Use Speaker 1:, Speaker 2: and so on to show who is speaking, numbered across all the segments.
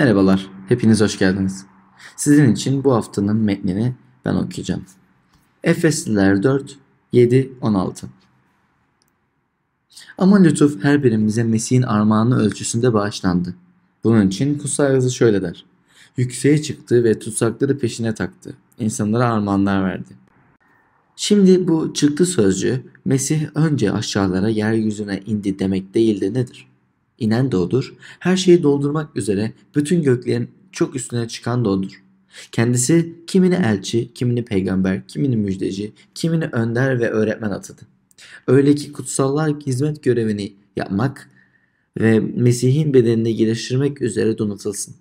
Speaker 1: Merhabalar, hepiniz hoş geldiniz. Sizin için bu haftanın metnini ben okuyacağım. Efesliler 4, 7, 16 Ama lütuf her birimize Mesih'in armağanı ölçüsünde bağışlandı. Bunun için kutsal yazı şöyle der. Yükseğe çıktı ve tutsakları peşine taktı. İnsanlara armağanlar verdi. Şimdi bu çıktı sözcüğü Mesih önce aşağılara yeryüzüne indi demek değil de nedir? İnen de odur. Her şeyi doldurmak üzere bütün göklerin çok üstüne çıkan da odur. Kendisi kimini elçi, kimini peygamber, kimini müjdeci, kimini önder ve öğretmen atadı. Öyle ki kutsallar hizmet görevini yapmak ve Mesih'in bedenini geliştirmek üzere donatılsın.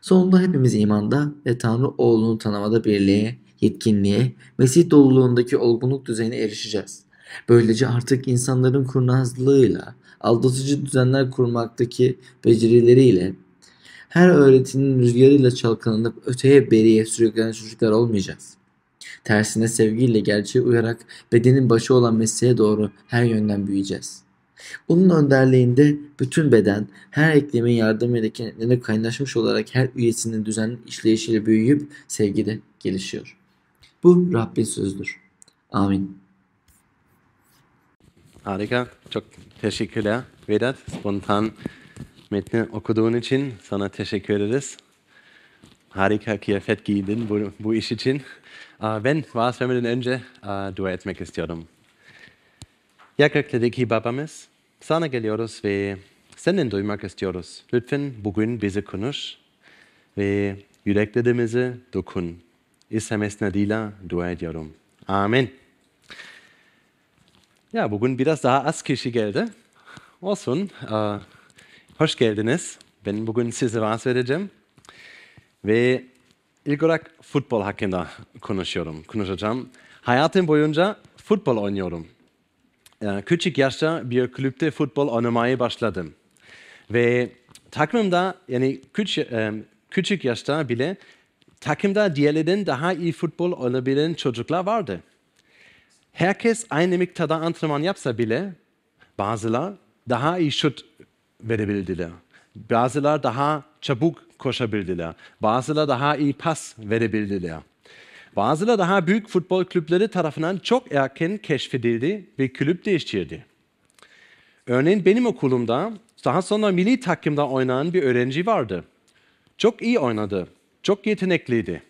Speaker 1: Sonunda hepimiz imanda ve Tanrı oğlunu tanımada birliğe, yetkinliğe, Mesih doluluğundaki olgunluk düzeyine erişeceğiz. Böylece artık insanların kurnazlığıyla, aldatıcı düzenler kurmaktaki becerileriyle, her öğretinin rüzgarıyla çalkalanıp öteye beriye sürüklenen çocuklar olmayacağız. Tersine sevgiyle gerçeğe uyarak bedenin başı olan mesleğe doğru her yönden büyüyeceğiz. Onun önderliğinde bütün beden her eklemin yardımıyla kendine kaynaşmış olarak her üyesinin düzenli işleyişiyle büyüyüp sevgide gelişiyor. Bu Rabbin sözüdür. Amin.
Speaker 2: Harika. Çok teşekkürler Vedat. Spontan metni okuduğun için sana teşekkür ederiz. Harika kıyafet giydin bu, bu iş için. Ben vaaz vermeden önce dua etmek istiyorum. Ya gökteki babamız, sana geliyoruz ve senden duymak istiyoruz. Lütfen bugün bizi konuş ve yüreklerimizi dokun. İsa mesnediyle dua ediyorum. Amin. Ya bugün biraz daha az kişi geldi. Olsun. Ee, hoş geldiniz. Ben bugün size vaaz vereceğim. Ve ilk olarak futbol hakkında konuşuyorum, konuşacağım. Hayatım boyunca futbol oynuyorum. Ee, küçük yaşta bir kulüpte futbol oynamaya başladım. Ve takımda yani küçük, küçük yaşta bile takımda diğerlerinden daha iyi futbol oynayabilen çocuklar vardı. Herkes aynı miktarda antrenman yapsa bile bazılar daha iyi şut verebildiler. Bazılar daha çabuk koşabildiler. Bazılar daha iyi pas verebildiler. Bazılar daha büyük futbol kulüpleri tarafından çok erken keşfedildi ve kulüp değiştirdi. Örneğin benim okulumda daha sonra milli takımda oynayan bir öğrenci vardı. Çok iyi oynadı, çok yetenekliydi.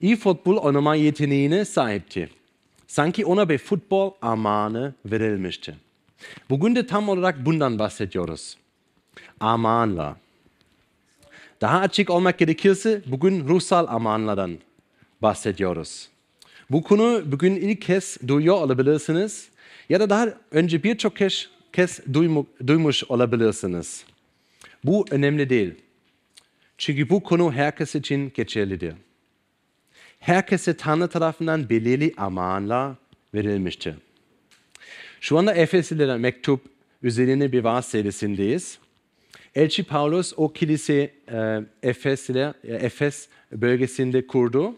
Speaker 2: İyi futbol oynama yeteneğine sahipti. Sanki ona bir futbol amanı verilmişti. Bugün de tam olarak bundan bahsediyoruz. Amanla. Daha açık olmak gerekirse bugün ruhsal amanlardan bahsediyoruz. Bu konu bugün ilk kez duyuyor olabilirsiniz ya da daha önce birçok kez, kez duymuş olabilirsiniz. Bu önemli değil. Çünkü bu konu herkes için geçerlidir herkese Tanrı tarafından belirli amanlar verilmiştir. Şu anda Efeslilere mektup üzerine bir vaaz serisindeyiz. Elçi Paulus o kilise e, Efes'le, e, Efes bölgesinde kurdu.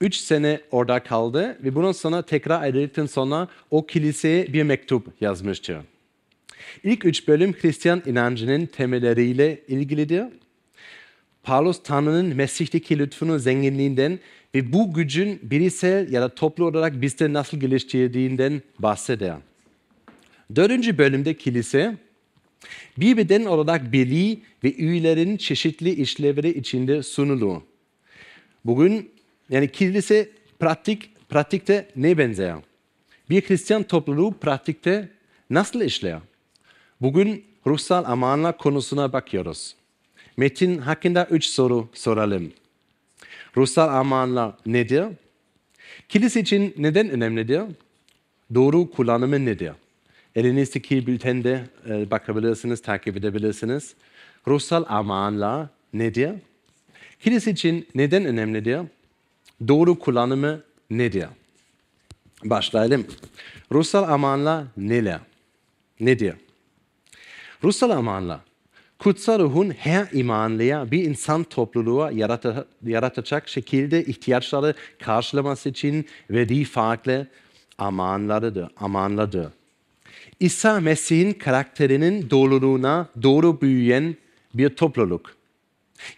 Speaker 2: Üç sene orada kaldı ve bunun sonra tekrar ayrıldıktan sonra o kiliseye bir mektup yazmıştır. İlk üç bölüm Hristiyan inancının temelleriyle ilgilidir. Paulus Tanrı'nın Mesih'teki lütfunun zenginliğinden ve bu gücün bireysel ya da toplu olarak bizde nasıl geliştirdiğinden bahseder. Dördüncü bölümde kilise bir beden olarak birliği ve üyelerin çeşitli işlevleri içinde sunulur. Bugün yani kilise pratik, pratikte ne benzer? Bir Hristiyan topluluğu pratikte nasıl işler? Bugün ruhsal amanlar konusuna bakıyoruz. Metin hakkında üç soru soralım. Ruhsal amanlar nedir? Kilise için neden önemlidir? Doğru kullanımı nedir? Elinizdeki bültende e, bakabilirsiniz, takip edebilirsiniz. Ruhsal amanlar nedir? Kilise için neden önemlidir? Doğru kullanımı nedir? Başlayalım. Ruhsal amanlar neler? Nedir? Ruhsal amanlar kutsal ruhun her imanlıya bir insan topluluğu yaratacak şekilde ihtiyaçları karşılaması için verdiği farklı amanlarıdır. amanlarıdır. İsa Mesih'in karakterinin doğruluğuna doğru büyüyen bir topluluk.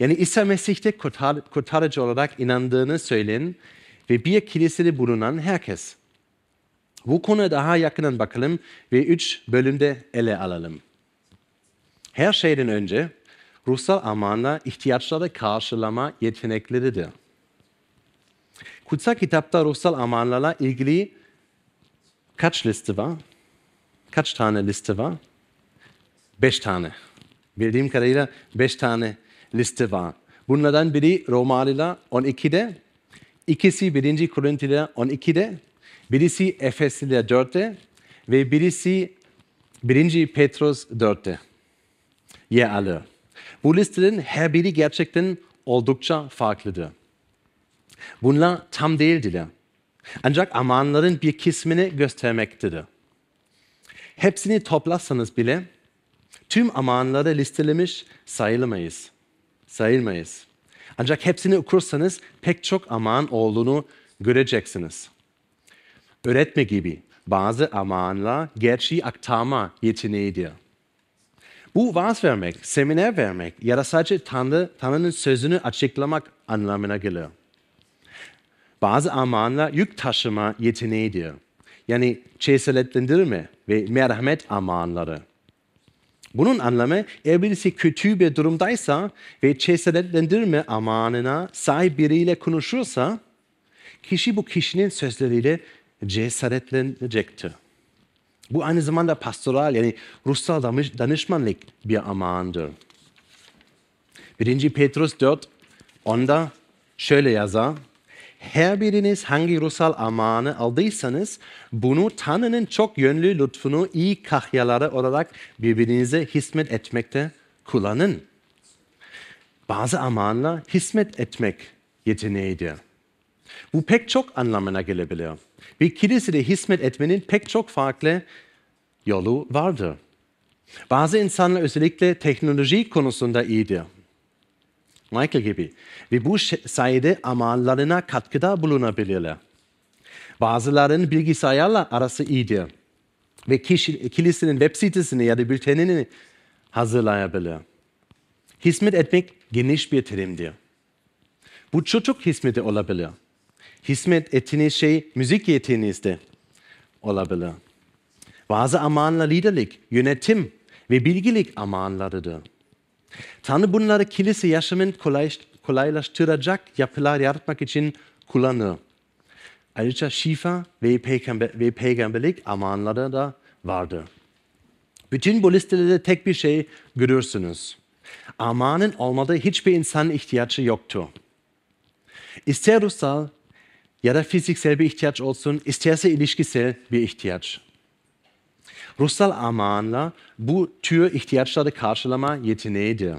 Speaker 2: Yani İsa Mesih'te kurtar, kurtarıcı olarak inandığını söyleyen ve bir kilisede bulunan herkes. Bu konuya daha yakından bakalım ve üç bölümde ele alalım. Her şeyden önce ruhsal amanla ihtiyaçları karşılama yetenekleridir. Kutsal kitapta ruhsal amanlarla ilgili kaç liste var? Kaç tane liste var? Beş tane. Bildiğim kadarıyla beş tane liste var. Bunlardan biri Romalılar 12'de, ikisi 1. Korintliler 12'de, birisi Efesliler 4'te ve birisi 1. Petrus 4'te yer alır. Bu listelerin her biri gerçekten oldukça farklıdır. Bunlar tam değildiler. Ancak amanların bir kısmını göstermektedir. Hepsini toplasanız bile tüm amanları listelemiş sayılamayız. Sayılmayız. Ancak hepsini okursanız pek çok aman olduğunu göreceksiniz. Öğretme gibi bazı amanlar gerçeği aktarma yeteneğidir. Bu vaaz vermek, seminer vermek ya da sadece Tanrı, Tanrı'nın sözünü açıklamak anlamına gelir. Bazı amanlar yük taşıma yeteneğidir. Yani cesaretlendirme ve merhamet amanları. Bunun anlamı eğer birisi kötü bir durumdaysa ve cesaretlendirme amanına sahip biriyle konuşursa kişi bu kişinin sözleriyle cesaretlenecektir. Bu aynı zamanda pastoral yani ruhsal danışmanlık bir amandır. 1. Petrus 4, onda şöyle yazar. Her biriniz hangi ruhsal amanı aldıysanız bunu Tanrı'nın çok yönlü lütfunu iyi kahyaları olarak birbirinize hizmet etmekte kullanın. Bazı amanla hizmet etmek yeteneğidir. Bu pek çok anlamına gelebilir. Bir kilisede hizmet etmenin pek çok farklı yolu vardır. Bazı insanlar özellikle teknoloji konusunda iyidir. Michael gibi. Ve bu sayede amallarına katkıda bulunabilirler. Bazılarının bilgisayarla arası iyidir. Ve kişi, kilisenin web sitesini ya da bültenini hazırlayabilir. Hizmet etmek geniş bir terimdir. Bu çocuk hizmeti olabilir. Hizmet ettiğiniz şey müzik yeteneğinizde olabilir. Bazı amanlar liderlik, yönetim ve bilgilik amanlarıdır. Tanrı bunları kilise yaşamın kolaylaştıracak yapılar yaratmak için kullanır. Ayrıca şifa ve, peygamber, ve peygamberlik amanları da vardır. Bütün bu listelerde tek bir şey görürsünüz. Amanın olmadığı hiçbir insanın ihtiyacı yoktur. İster ruhsal ya da fiziksel bir ihtiyaç olsun, isterse ilişkisel bir ihtiyaç. Ruhsal amanla bu tür ihtiyaçları karşılama yeteneğidir.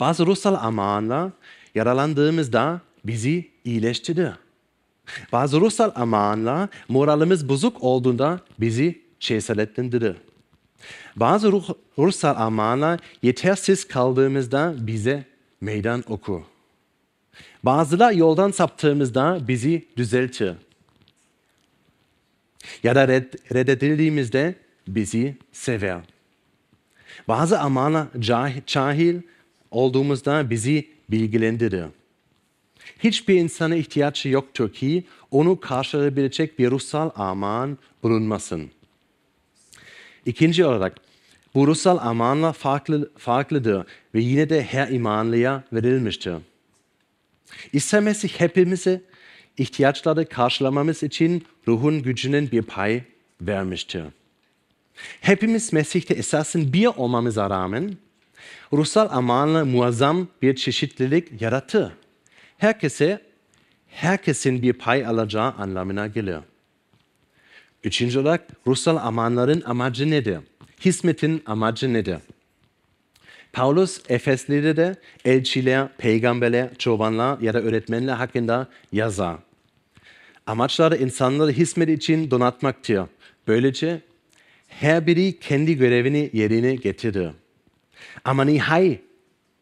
Speaker 2: Bazı ruhsal amanla yaralandığımızda bizi iyileştirir. Bazı ruhsal amanla moralimiz bozuk olduğunda bizi cesaretlendirir. Bazı ruh, ruhsal amanla yetersiz kaldığımızda bize meydan okur. Bazılar yoldan saptığımızda bizi düzeltir. Ya da red, reddedildiğimizde bizi sever. Bazı amana cahil olduğumuzda bizi bilgilendirir. Hiçbir insana ihtiyacı yoktur ki onu karşılayabilecek bir ruhsal aman bulunmasın. İkinci olarak bu ruhsal amanla farklı, farklıdır ve yine de her imanlıya verilmiştir. İsa Mesih hepimize ihtiyaçları karşılamamız için ruhun gücünün bir pay vermiştir. Hepimiz Mesih'te esasen bir olmamıza rağmen ruhsal amanla muazzam bir çeşitlilik yarattı. Herkese, herkesin bir pay alacağı anlamına gelir. Üçüncü olarak ruhsal amanların amacı nedir? Hizmetin amacı nedir? Paulus Efesli'de de elçiler, peygamberler, çobanlar ya da öğretmenler hakkında yazar. Amaçları insanları hizmet için donatmaktır. Böylece her biri kendi görevini yerine getirir. Ama nihai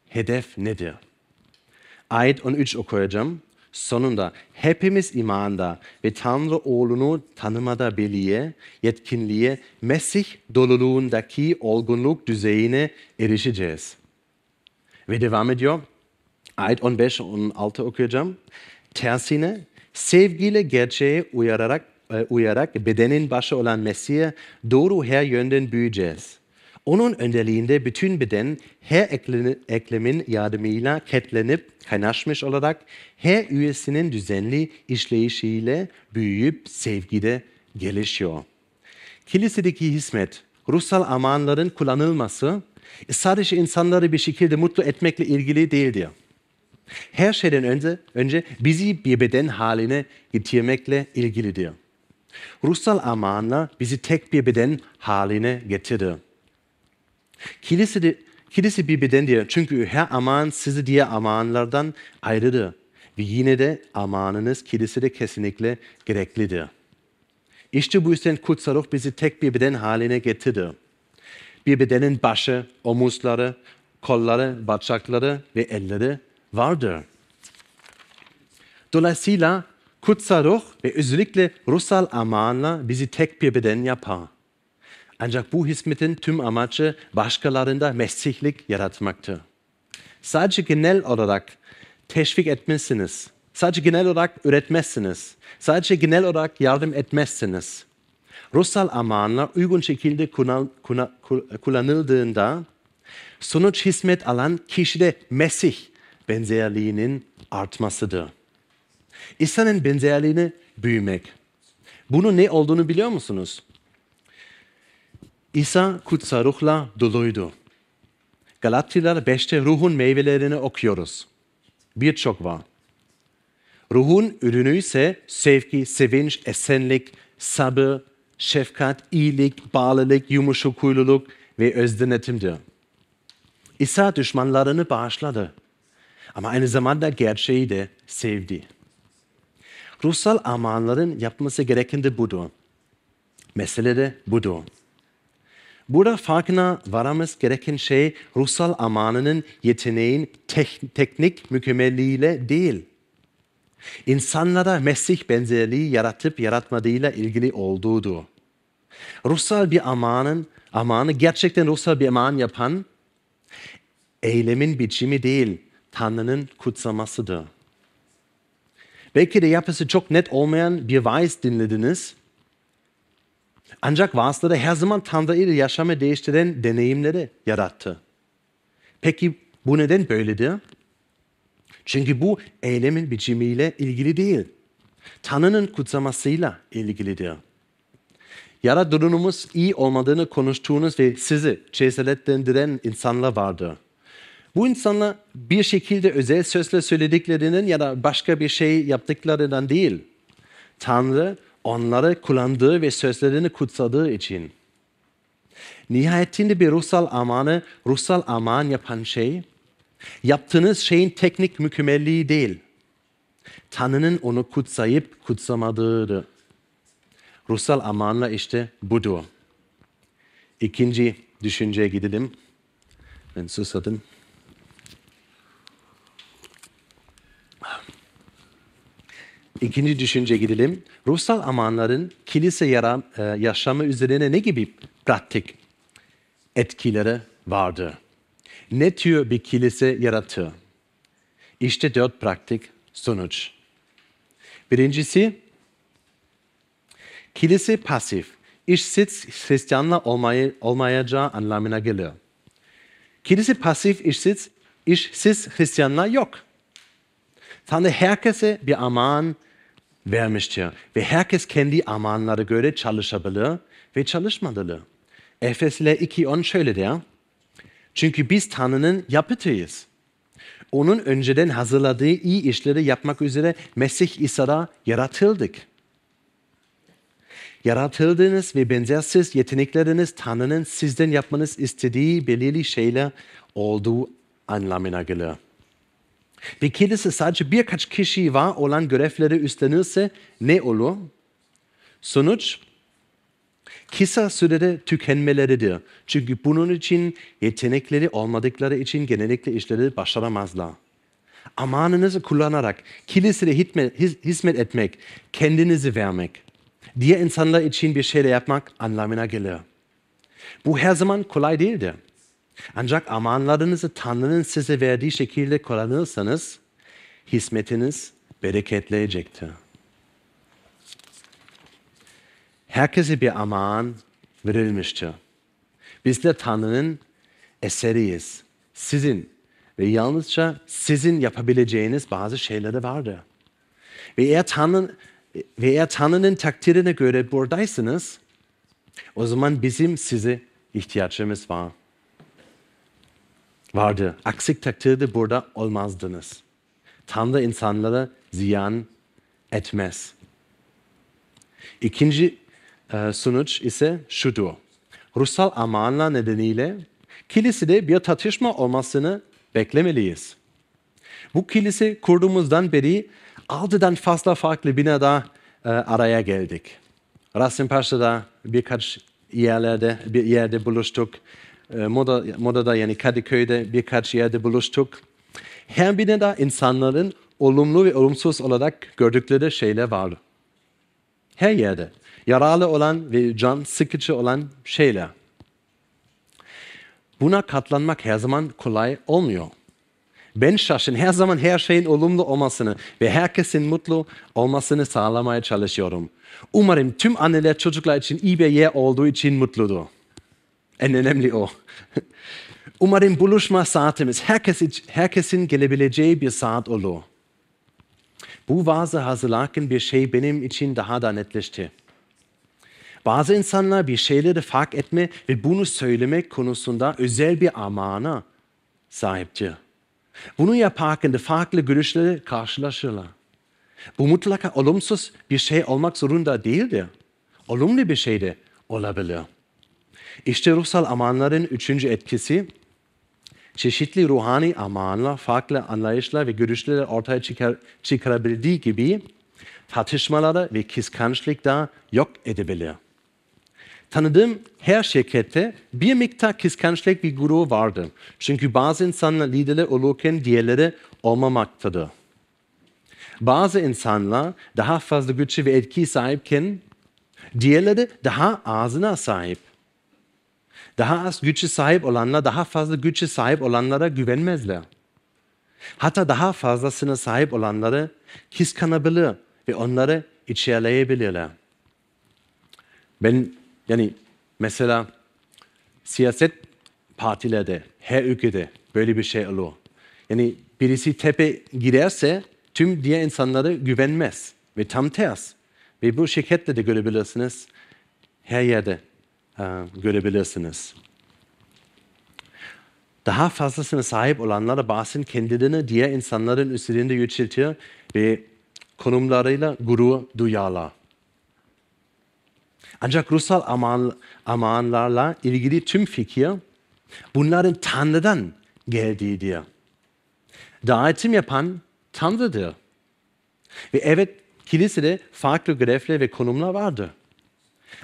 Speaker 2: hedef nedir? Ayet 13 okuyacağım. Sonunda hepimiz imanda ve Tanrı oğlunu tanımada biliye, yetkinliğe, Mesih doluluğundaki olgunluk düzeyine erişeceğiz. Ve devam ediyor. Ayet 15 und 6 okuyacağım. Tersine sevgiyle gerçeğe uyararak, e, uyarak bedenin başı olan Mesih'e doğru her yönden büyüyeceğiz. Onun önderliğinde bütün beden her eklemin yardımıyla ketlenip kaynaşmış olarak her üyesinin düzenli işleyişiyle büyüyüp sevgide gelişiyor. Kilisedeki hizmet, ruhsal amanların kullanılması sadece insanları bir şekilde mutlu etmekle ilgili değildir. Her şeyden önce, önce bizi bir beden haline getirmekle ilgilidir. Ruhsal amanla bizi tek bir beden haline getirir. Kilise, de, kilise bir bedendir çünkü her aman sizi diğer amanlardan ayrıdır. Ve yine de amanınız kilisede kesinlikle gereklidir. İşte bu yüzden kutsal ruh bizi tek bir beden haline getirir. Bir bedenin başı, omuzları, kolları, bacakları ve elleri vardır. Dolayısıyla kutsal ruh ve özellikle ruhsal amanla bizi tek bir beden yapar. Ancak bu hizmetin tüm amacı başkalarında mesihlik yaratmaktır. Sadece genel olarak teşvik etmezsiniz. Sadece genel olarak üretmezsiniz. Sadece genel olarak yardım etmezsiniz. Ruhsal amanlar uygun şekilde kullanıldığında sonuç hizmet alan kişide Mesih benzerliğinin artmasıdır. İnsanın benzerliğini büyümek. Bunun ne olduğunu biliyor musunuz? İsa kutsal ruhla doluydu. Galatyalar 5'te ruhun meyvelerini okuyoruz. Birçok var. Ruhun ürünü ise sevgi, sevinç, esenlik, sabır, şefkat, iyilik, bağlılık, yumuşak huyluluk ve özdenetimdir. İsa düşmanlarını bağışladı. Ama aynı zamanda gerçeği de sevdi. Ruhsal amanların yapması gereken de budur. Mesele de budur. Burada farkına varamız gereken şey ruhsal amanının yeteneğin tek, teknik mükemmelliğiyle değil. İnsanlara Mesih benzerliği yaratıp yaratmadığıyla ilgili olduğudur. Ruhsal bir amanın, amanı gerçekten ruhsal bir aman yapan eylemin biçimi değil, Tanrı'nın kutsamasıdır. Belki de yapısı çok net olmayan bir vaaz dinlediniz. Ancak vaazları her zaman Tanrı yaşamı değiştiren deneyimleri yarattı. Peki bu neden böyledir? Çünkü bu eylemin biçimiyle ilgili değil. Tanrı'nın kutsamasıyla ilgilidir. Ya da durumumuz iyi olmadığını konuştuğunuz ve sizi cesaretlendiren insanlar vardır. Bu insanlar bir şekilde özel sözle söylediklerinin ya da başka bir şey yaptıklarından değil. Tanrı onları kullandığı ve sözlerini kutsadığı için. Nihayetinde bir ruhsal amanı, ruhsal aman yapan şey, yaptığınız şeyin teknik mükemmelliği değil. Tanrı'nın onu kutsayıp kutsamadığıdır. Ruhsal amanla işte budur. İkinci düşünceye gidelim. Ben susadım. İkinci düşünce gidelim. Ruhsal amanların kilise yaram, e, yaşamı üzerine ne gibi pratik etkileri vardır? Ne tür bir kilise yaratır? İşte dört pratik sonuç. Birincisi, kilise pasif, işsiz Hristiyanla olmay olmayacağı anlamına gelir. Kilise pasif, işsiz, işsiz Hristiyanlar yok. Tanrı herkese bir aman vermiştir. Ve herkes kendi amanlara göre çalışabilir ve çalışmalıdır. Efesler 2.10 şöyle der. Çünkü biz Tanrı'nın yapıtıyız. Onun önceden hazırladığı iyi işleri yapmak üzere Mesih İsa'da yaratıldık. Yaratıldığınız ve benzersiz yetenekleriniz Tanrı'nın sizden yapmanız istediği belirli şeyler olduğu anlamına gelir. Ve kilise sadece birkaç kişi var olan görevleri üstlenirse ne olur? Sonuç kısa sürede tükenmeleridir. Çünkü bunun için yetenekleri olmadıkları için genellikle işleri başaramazlar. Amanınızı kullanarak kilisede hizmet etmek, kendinizi vermek, diğer insanlar için bir şeyler yapmak anlamına gelir. Bu her zaman kolay değildir. Ancak amanlarınızı Tanrı'nın size verdiği şekilde kullanırsanız hizmetiniz bereketleyecektir. Herkese bir aman verilmiştir. Biz de Tanrı'nın eseriyiz. Sizin ve yalnızca sizin yapabileceğiniz bazı şeyleri vardır. Ve eğer, Tanrı, ve eğer Tanrı'nın takdirine göre buradaysanız, o zaman bizim size ihtiyacımız var. Vardı. Aksi takdirde burada olmazdınız. Tanrı insanlara ziyan etmez. İkinci e, sonuç ise şudur. Ruhsal amanlar nedeniyle kilisede bir tartışma olmasını beklemeliyiz. Bu kilise kurduğumuzdan beri altıdan fazla farklı binada e, araya geldik. Rasimpaşa'da birkaç yerlerde bir yerde buluştuk. E, Moda, Moda'da yani Kadıköy'de birkaç yerde buluştuk. Her binada insanların olumlu ve olumsuz olarak gördükleri şeyler var. Her yerde. Yaralı olan ve can sıkıcı olan şeyler. Buna katlanmak her zaman kolay olmuyor. Ben şaşın her zaman her şeyin olumlu olmasını ve herkesin mutlu olmasını sağlamaya çalışıyorum. Umarım tüm anneler çocuklar için iyi bir yer olduğu için mutludur. En önemli o. Umarım buluşma saatimiz herkes, herkesin gelebileceği bir saat olur. Bu vaazı hazırlarken bir şey benim için daha da netleşti. Bazı insanlar bir şeyleri fark etme ve bunu söylemek konusunda özel bir amana sahiptir. Bunu yaparken de farklı görüşleri karşılaşırlar. Bu mutlaka olumsuz bir şey olmak zorunda değildir. Olumlu bir şey de olabilir. İşte ruhsal amanların üçüncü etkisi, çeşitli ruhani amanlar, farklı anlayışlar ve görüşleri ortaya çıkar, çıkarabildiği gibi tartışmaları ve kıskançlık da yok edebilir. Tanıdığım her şirkette bir miktar kıskançlık ve gurur vardır. Çünkü bazı insanlar liderler olurken diğerleri olmamaktadır. Bazı insanlar daha fazla güç ve etki sahipken diğerleri daha azına sahip. Daha az güçe sahip olanlar daha fazla güçe sahip olanlara güvenmezler. Hatta daha fazlasına sahip olanları kıskanabilir ve onları içerleyebilirler. Ben yani mesela siyaset partilerde, her ülkede böyle bir şey olur. Yani birisi tepe girerse tüm diğer insanlara güvenmez ve tam ters. Ve bu şirkette de görebilirsiniz. Her yerde görebilirsiniz. Daha fazlasına sahip olanlara bazen kendilerini diğer insanların üzerinde yükseltiyor ve konumlarıyla gurur duyarlar. Ancak ruhsal aman, amanlarla ilgili tüm fikir bunların Tanrı'dan geldiği diyor. Davetim yapan Tanrı'dır. Ve evet kilisede farklı görevler ve konumlar vardır.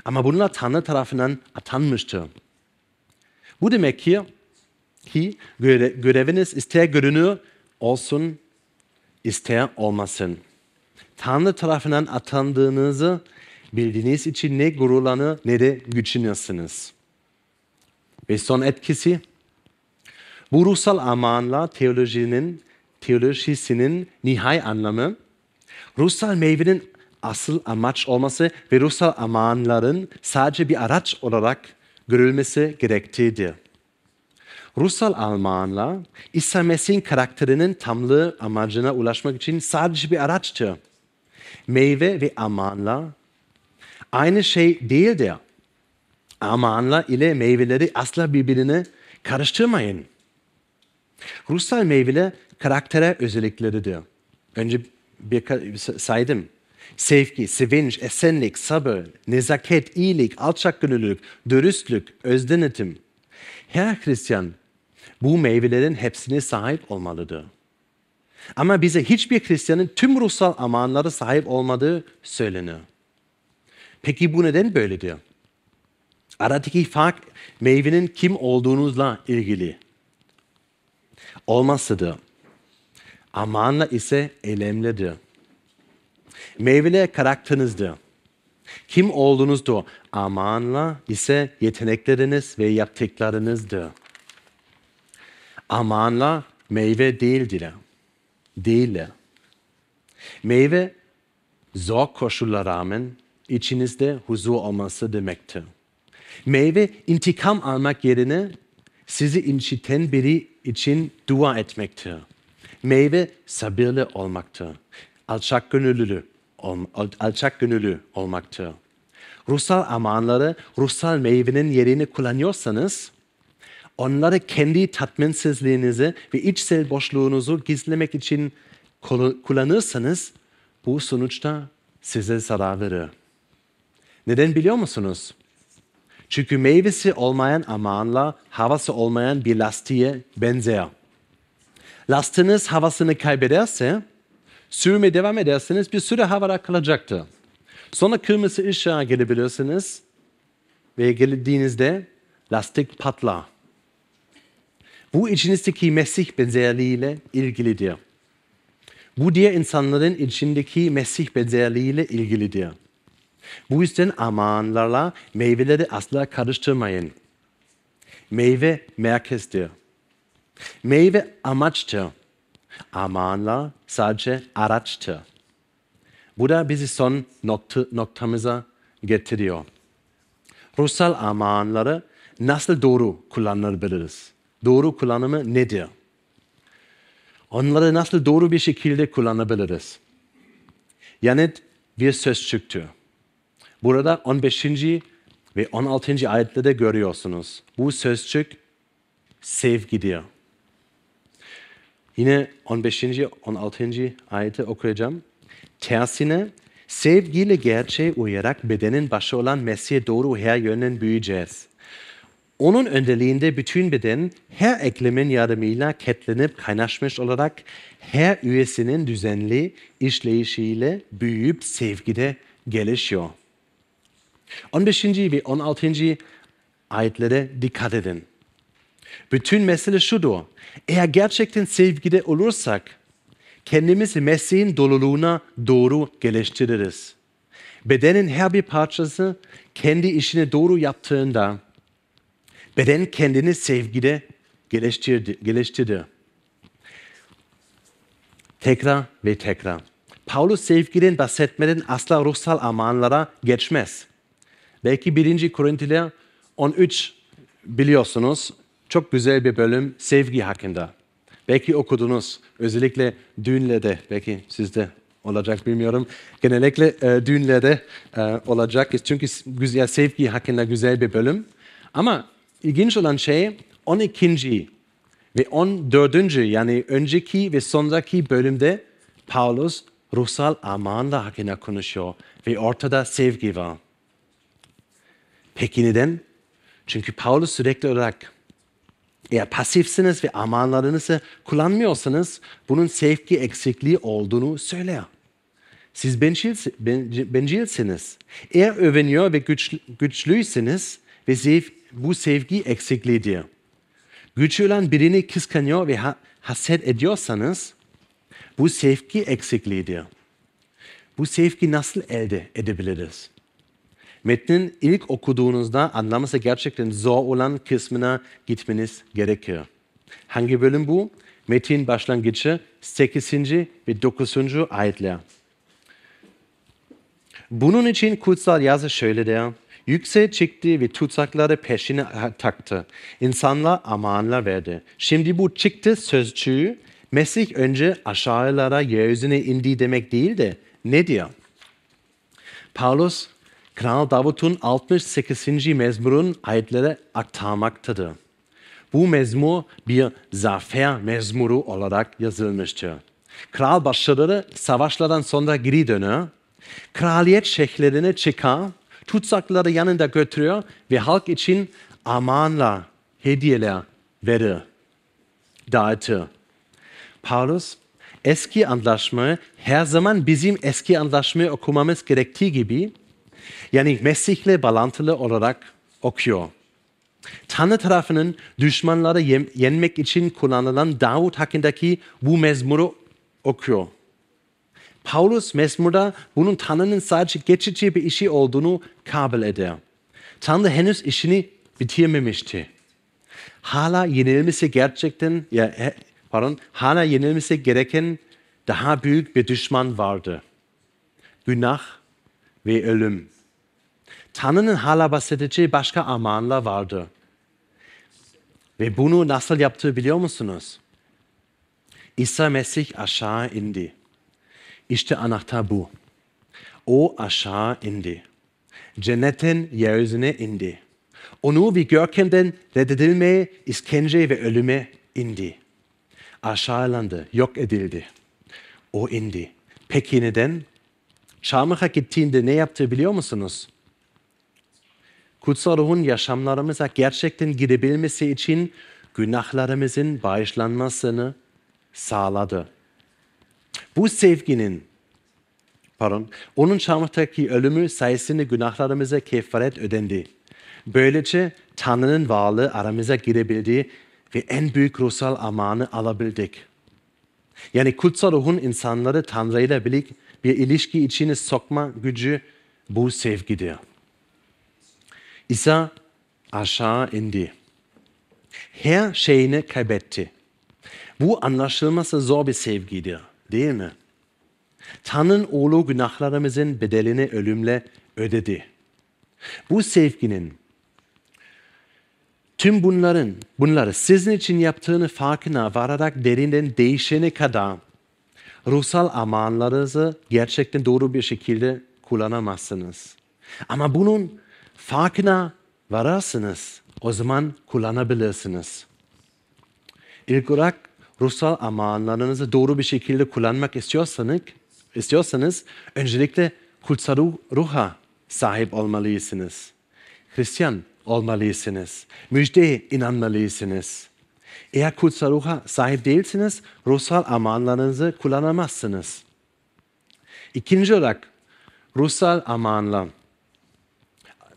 Speaker 2: Ama bunlar Tanrı tarafından atanmıştır. Bu demek ki, ki göre, göreviniz ister görünür olsun, ister olmasın. Tanrı tarafından atandığınızı bildiğiniz için ne gururlanır ne de güçlenirsiniz. Ve son etkisi, bu ruhsal amanla teolojinin, teolojisinin nihai anlamı, ruhsal meyvenin asıl amaç olması ve ruhsal amanların sadece bir araç olarak görülmesi gerektiğidir. Ruhsal amanlar, İsa Mesih'in karakterinin tamlığı amacına ulaşmak için sadece bir araçtır. Meyve ve amanlar aynı şey değildir. Amanlar ile meyveleri asla birbirine karıştırmayın. Ruhsal meyveler karaktere özellikleridir. Önce bir saydım. Sevgi, sevinç, esenlik, sabır, nezaket, iyilik, alçak gönüllülük, dürüstlük, özdenetim. Her Hristiyan bu meyvelerin hepsine sahip olmalıdır. Ama bize hiçbir Hristiyanın tüm ruhsal amanlara sahip olmadığı söylenir. Peki bu neden böyle diyor? Aradaki fark meyvenin kim olduğunuzla ilgili. Olmazsadır. Amanla ise eylemlidir. Meyveler karakterinizdir. Kim olduğunuzdur. Amanla ise yetenekleriniz ve yaptıklarınızdır. Armağanlar meyve değildir. Değiller. Meyve zor koşullara rağmen içinizde huzur olması demektir. Meyve intikam almak yerine sizi inciten biri için dua etmektir. Meyve sabırlı olmaktır. Alçak gönüllü, alçak gönüllü olmaktır. Ruhsal amanları, ruhsal meyvenin yerini kullanıyorsanız, onları kendi tatminsizliğinizi ve içsel boşluğunuzu gizlemek için kullanırsanız, bu sonuçta size zarar verir. Neden biliyor musunuz? Çünkü meyvesi olmayan amanla havası olmayan bir lastiğe benzer. Lastınız havasını kaybederse, sürmeye devam ederseniz bir süre havada kalacaktır. Sonra kırmızı ışığa gelebilirsiniz ve geldiğinizde lastik patlar. Bu içinizdeki Mesih benzerliğiyle ilgilidir. Bu diğer insanların içindeki Mesih benzerliğiyle ilgilidir. Bu yüzden amanlarla meyveleri asla karıştırmayın. Meyve merkezdir. Meyve amaçtır. Amanlar sadece araçtır. Bu da bizi son nokta, noktamıza getiriyor. Ruhsal amanları nasıl doğru kullanabiliriz? Doğru kullanımı nedir? Onları nasıl doğru bir şekilde kullanabiliriz? Yanıt bir sözcüktür. Burada 15. ve 16. ayetlerde görüyorsunuz. Bu sözcük sevgidir. Yine 15. 16. ayeti okuyacağım. Tersine sevgiyle gerçeğe uyarak bedenin başı olan Mesih'e doğru her yönden büyüyeceğiz. Onun önderliğinde bütün beden her eklemin yardımıyla ketlenip kaynaşmış olarak her üyesinin düzenli işleyişiyle büyüyüp sevgide gelişiyor. 15. ve 16. ayetlere dikkat edin. Bütün mesele şudur. Eğer gerçekten sevgide olursak kendimizi Mesih'in doluluğuna doğru geliştiririz. Bedenin her bir parçası kendi işini doğru yaptığında beden kendini sevgide geliştirdi. Tekrar ve tekrar. Paulus sevgiden bahsetmeden asla ruhsal amanlara geçmez. Belki 1. Korintiler 13 biliyorsunuz. Çok güzel bir bölüm sevgi hakkında. Belki okudunuz. Özellikle düğünlerde, belki sizde olacak bilmiyorum. Genellikle e, düğünlerde e, olacak. Çünkü güzel, sevgi hakkında güzel bir bölüm. Ama ilginç olan şey 12. ve 14. yani önceki ve sonraki bölümde Paulus ruhsal amanla hakkında konuşuyor ve ortada sevgi var. Peki neden? Çünkü Paulus sürekli olarak eğer pasifsiniz ve amanlarınızı kullanmıyorsanız bunun sevgi eksikliği olduğunu söyler. Siz bencil, bencilsiniz. Eğer övünüyor ve güçlü, güçlüyseniz ve sev, bu sevgi eksikliğidir. Güçlü olan birini kıskanıyor ve ha, haset ediyorsanız bu sevgi eksikliğidir. Bu sevgi nasıl elde edebiliriz? Metnin ilk okuduğunuzda anlaması gerçekten zor olan kısmına gitmeniz gerekiyor. Hangi bölüm bu? Metin başlangıcı 8. ve 9. ayetler. Bunun için kutsal yazı şöyle der. Yükseğe çıktı ve tutsakları peşine taktı. İnsanlar amanlar verdi. Şimdi bu çıktı sözcüğü Mesih önce aşağılara yeryüzüne indi demek değil de ne diyor? Paulus Kral Davut'un 68. mezmurun ayetleri aktarmaktadır. Bu mezmur bir zafer mezmuru olarak yazılmıştır. Kral başları savaşlardan sonra geri dönüyor. Kraliyet şehirlerine çıkar, tutsakları yanında götürüyor ve halk için amanla hediyeler verir, dağıtır. Paulus eski antlaşmayı her zaman bizim eski antlaşmayı okumamız gerektiği gibi yani Mesih'le bağlantılı olarak okuyor. Tanrı tarafının düşmanları yenmek için kullanılan Davut hakkındaki bu mezmuru okuyor. Paulus mezmurda bunun Tanrı'nın sadece geçici bir işi olduğunu kabul eder. Tanrı henüz işini bitirmemişti. hala yenilmesi gerçekten, ya, pardon, hala yenilmesi gereken daha büyük bir düşman vardı. Günah ve ölüm. Tanrı'nın hala bahsedeceği başka amanlar vardı. Ve bunu nasıl yaptığı biliyor musunuz? İsa Mesih aşağı indi. İşte anahtar bu. O aşağı indi. Cennetin yeryüzüne indi. Onu ve görkemden reddedilmeye, işkence ve ölüme indi. Aşağılandı, yok edildi. O indi. Peki neden? Çarmıha gittiğinde ne yaptı biliyor musunuz? Kutsal ruhun yaşamlarımıza gerçekten girebilmesi için günahlarımızın bağışlanmasını sağladı. Bu sevginin, pardon, onun çarmıhtaki ölümü sayesinde günahlarımıza kefaret ödendi. Böylece Tanrı'nın varlığı aramıza girebildi ve en büyük ruhsal amanı alabildik. Yani kutsal ruhun insanları Tanrı ile birlik bir ilişki içine sokma gücü bu sevgidir. İsa aşağı indi. Her şeyini kaybetti. Bu anlaşılması zor bir sevgidir, değil mi? Tanrı'nın oğlu günahlarımızın bedelini ölümle ödedi. Bu sevginin tüm bunların, bunları sizin için yaptığını farkına vararak derinden değişene kadar ruhsal amanlarınızı gerçekten doğru bir şekilde kullanamazsınız. Ama bunun farkına vararsınız, o zaman kullanabilirsiniz. İlk olarak ruhsal amanlarınızı doğru bir şekilde kullanmak istiyorsanız, istiyorsanız öncelikle kutsal ruh- ruha sahip olmalısınız. Hristiyan olmalısınız. Müjdeye inanmalısınız. Eğer kutsal ruha sahip değilsiniz, ruhsal amanlarınızı kullanamazsınız. İkinci olarak ruhsal amanlar.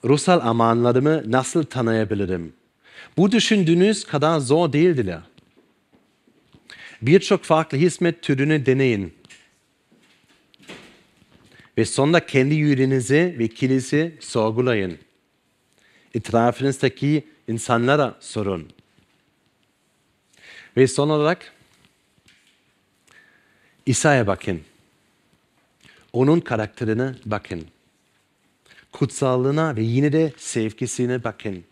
Speaker 2: Ruhsal amanlarımı nasıl tanıyabilirim? Bu düşündüğünüz kadar zor değildir. Birçok farklı hizmet türünü deneyin. Ve sonra kendi yüreğinizi ve kilisi sorgulayın. Etrafınızdaki insanlara sorun. Ve son olarak İsa'ya bakın. Onun karakterine bakın. Kutsallığına ve yine de sevgisine bakın.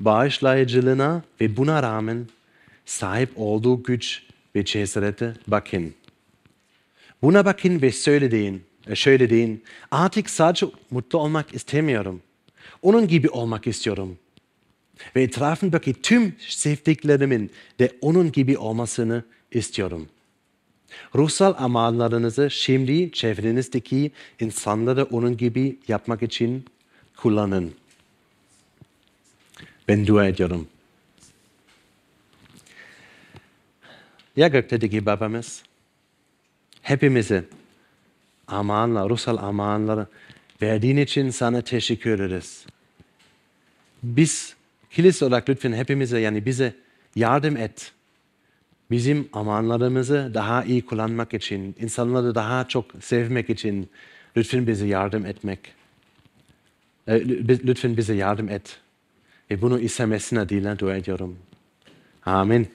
Speaker 2: Bağışlayıcılığına ve buna rağmen sahip olduğu güç ve cesarete bakın. Buna bakın ve şöyle deyin, e, şöyle deyin. Artık sadece mutlu olmak istemiyorum. Onun gibi olmak istiyorum. Ve etrafımdaki tüm sevdiklerimin de onun gibi olmasını istiyorum. Ruhsal amallarınızı şimdi çevrenizdeki insanları onun gibi yapmak için kullanın. Ben dua ediyorum. Ya gökteki babamız hepimize amanla, ruhsal amanları verdiğin için sana teşekkür ederiz. Biz kilise olarak lütfen hepimize yani bize yardım et. Bizim amanlarımızı daha iyi kullanmak için, insanları daha çok sevmek için lütfen bize yardım etmek. E, lü- Lütfen bize yardım et. Ve bunu İsa Mesih'in adıyla dua ediyorum. Amin.